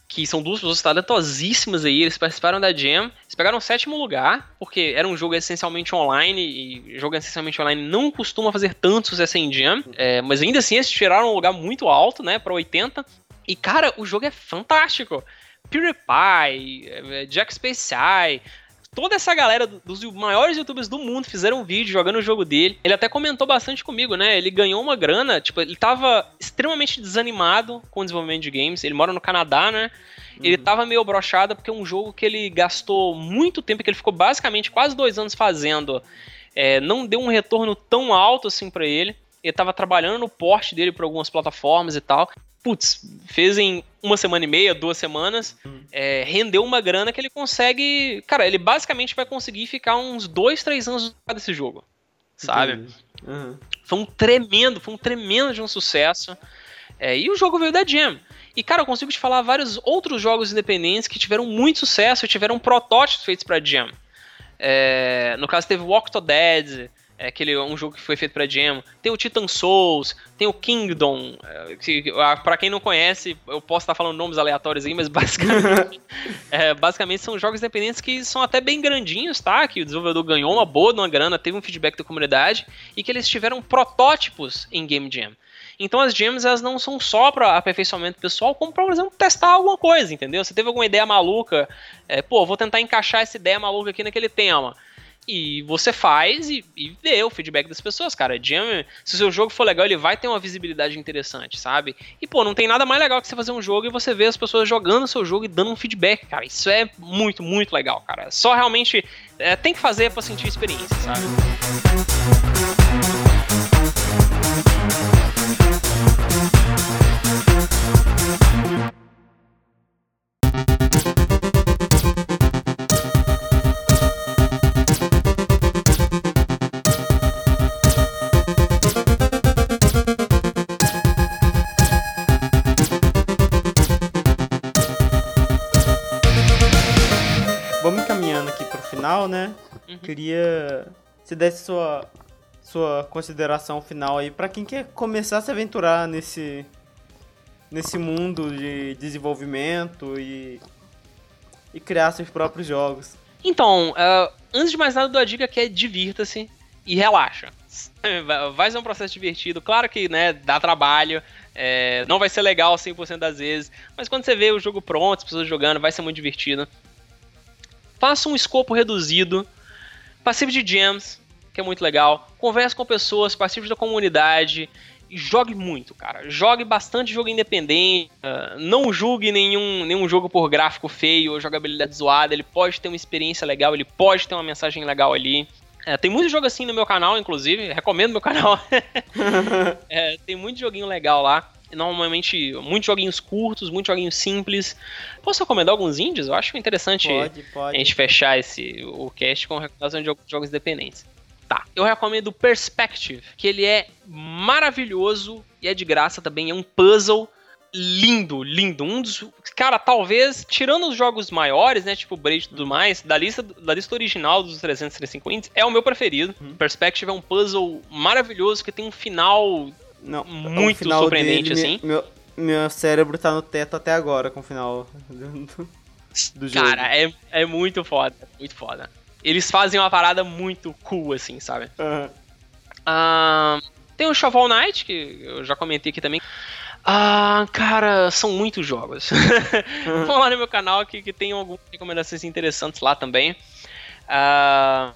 que são duas pessoas talentosíssimas aí, eles participaram da Jam, eles pegaram o sétimo lugar, porque era um jogo essencialmente online, e jogo essencialmente online não costuma fazer tanto sucesso em Jam, é, mas ainda assim eles tiraram um lugar muito alto, né, pra 80, e cara, o jogo é fantástico. PewDiePie, é, Jack Spacey, toda essa galera dos maiores youtubers do mundo fizeram um vídeo jogando o jogo dele. Ele até comentou bastante comigo, né? Ele ganhou uma grana, tipo, ele tava extremamente desanimado com o desenvolvimento de games. Ele mora no Canadá, né? Ele uhum. tava meio brochado porque é um jogo que ele gastou muito tempo, que ele ficou basicamente quase dois anos fazendo. É, não deu um retorno tão alto assim para ele. Ele tava trabalhando no porte dele para algumas plataformas e tal putz, fez em uma semana e meia, duas semanas, uhum. é, rendeu uma grana que ele consegue. Cara, ele basicamente vai conseguir ficar uns dois, três anos desse jogo. Sabe? Uhum. Foi um tremendo, foi um tremendo de um sucesso. É, e o jogo veio da Jam. E, cara, eu consigo te falar vários outros jogos independentes que tiveram muito sucesso, tiveram protótipos feitos pra Jam. É, no caso, teve Walk to Dead, é aquele um jogo que foi feito para Jam. Tem o Titan Souls, tem o Kingdom, é, que para quem não conhece, eu posso estar falando nomes aleatórios aí, mas basicamente, é, basicamente são jogos independentes que são até bem grandinhos, tá? Que o desenvolvedor ganhou uma boa de uma grana, teve um feedback da comunidade e que eles tiveram protótipos em Game Jam. Então as gems elas não são só para aperfeiçoamento pessoal, como por exemplo testar alguma coisa, entendeu? Você teve alguma ideia maluca, é, pô, vou tentar encaixar essa ideia maluca aqui naquele tema. E você faz e, e, vê o feedback das pessoas, cara. Jam, se o seu jogo for legal, ele vai ter uma visibilidade interessante, sabe? E, pô, não tem nada mais legal que você fazer um jogo e você ver as pessoas jogando o seu jogo e dando um feedback, cara. Isso é muito, muito legal, cara. Só realmente é, tem que fazer pra sentir a experiência, sabe? Final, né? Uhum. Queria se desse sua sua consideração final aí para quem quer começar a se aventurar nesse nesse mundo de desenvolvimento e e criar seus próprios jogos. Então, uh, antes de mais nada, dou a dica que é divirta-se e relaxa. Vai ser um processo divertido. Claro que, né, dá trabalho, é, não vai ser legal 100% das vezes, mas quando você vê o jogo pronto, as pessoas jogando, vai ser muito divertido faça um escopo reduzido, participe de jams, que é muito legal, converse com pessoas, participe da comunidade, e jogue muito, cara. Jogue bastante jogo independente, uh, não julgue nenhum, nenhum jogo por gráfico feio ou jogabilidade zoada, ele pode ter uma experiência legal, ele pode ter uma mensagem legal ali. É, tem muito jogo assim no meu canal, inclusive, recomendo meu canal. é, tem muito joguinho legal lá normalmente muitos joguinhos curtos, muitos joguinhos simples. Posso recomendar alguns indies? Eu acho interessante pode, pode. a gente fechar esse, o cast com recomendação de jogos independentes. Tá, eu recomendo Perspective, que ele é maravilhoso e é de graça também, é um puzzle lindo, lindo. Um dos. Cara, talvez, tirando os jogos maiores, né? Tipo Braid e tudo mais, da lista, da lista original dos 335 indies, é o meu preferido. Uhum. Perspective é um puzzle maravilhoso que tem um final não, muito surpreendente, dele, assim. Meu, meu cérebro tá no teto até agora com o final do, do jogo. Cara, é, é muito foda, muito foda. Eles fazem uma parada muito cool, assim, sabe? Uhum. Uh, tem o Shovel Knight, que eu já comentei aqui também. Ah, cara, são muitos jogos. Vão lá no meu canal que, que tem algumas recomendações interessantes lá também. Ah.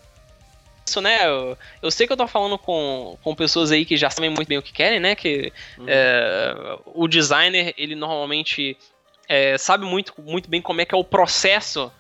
Isso, né? Eu, eu, sei que eu tô falando com, com pessoas aí que já sabem muito bem o que querem, né? Que uhum. é, o designer, ele normalmente é, sabe muito, muito bem como é que é o processo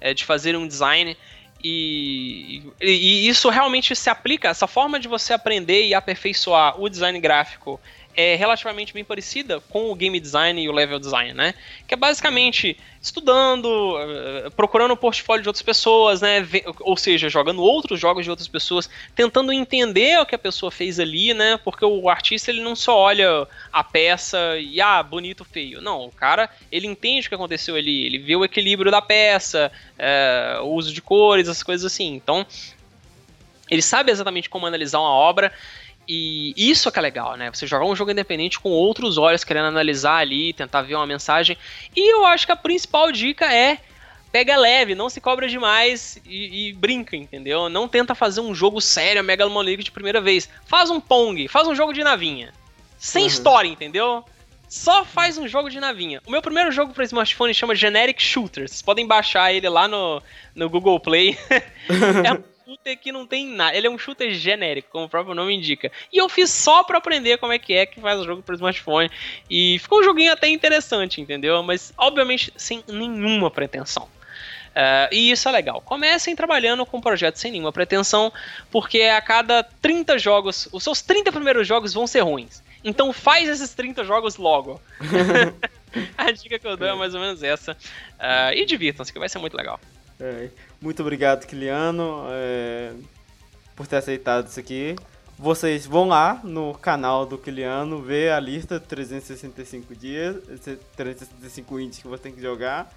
é, de fazer um design. E, e, e, isso realmente se aplica, essa forma de você aprender e aperfeiçoar o design gráfico é relativamente bem parecida com o game design e o level design, né? Que é basicamente estudando, eh, procurando o portfólio de outras pessoas, né? Ou seja, jogando outros jogos de outras pessoas, tentando entender o que a pessoa fez ali, né? Porque o artista ele não só olha a peça e ah, bonito, feio. Não, o cara ele entende o que aconteceu ali, ele vê o equilíbrio da peça, é, o uso de cores, as coisas assim. Então ele sabe exatamente como analisar uma obra e isso é que é legal, né? Você jogar um jogo independente com outros olhos, querendo analisar ali, tentar ver uma mensagem. E eu acho que a principal dica é pega leve, não se cobra demais e, e brinca, entendeu? Não tenta fazer um jogo sério, megalomaníaco de primeira vez. Faz um Pong, faz um jogo de navinha. Sem uhum. história, entendeu? Só faz um jogo de navinha. O meu primeiro jogo para smartphone chama Generic Shooter. Vocês podem baixar ele lá no, no Google Play. é shooter que não tem nada. Ele é um shooter genérico, como o próprio nome indica. E eu fiz só pra aprender como é que é que faz o jogo pro smartphone. E ficou um joguinho até interessante, entendeu? Mas, obviamente, sem nenhuma pretensão. Uh, e isso é legal. Comecem trabalhando com um projeto sem nenhuma pretensão, porque a cada 30 jogos, os seus 30 primeiros jogos vão ser ruins. Então faz esses 30 jogos logo. a dica que eu dou é mais ou menos essa. Uh, e divirtam-se, que vai ser muito legal. É. Muito obrigado, Kiliano, é, por ter aceitado isso aqui. Vocês vão lá no canal do Kiliano ver a lista de 365 dias, 365 indies que você tem que jogar.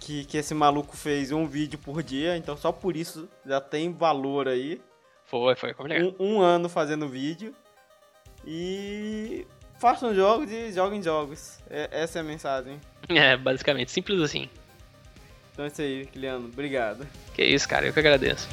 Que, que esse maluco fez um vídeo por dia, então só por isso já tem valor aí. Foi, foi complicado. Um, um ano fazendo vídeo. E façam jogos e joguem jogos. É, essa é a mensagem. É, basicamente, simples assim. Então é isso aí, Kiliano. Obrigado. Que isso, cara. Eu que agradeço.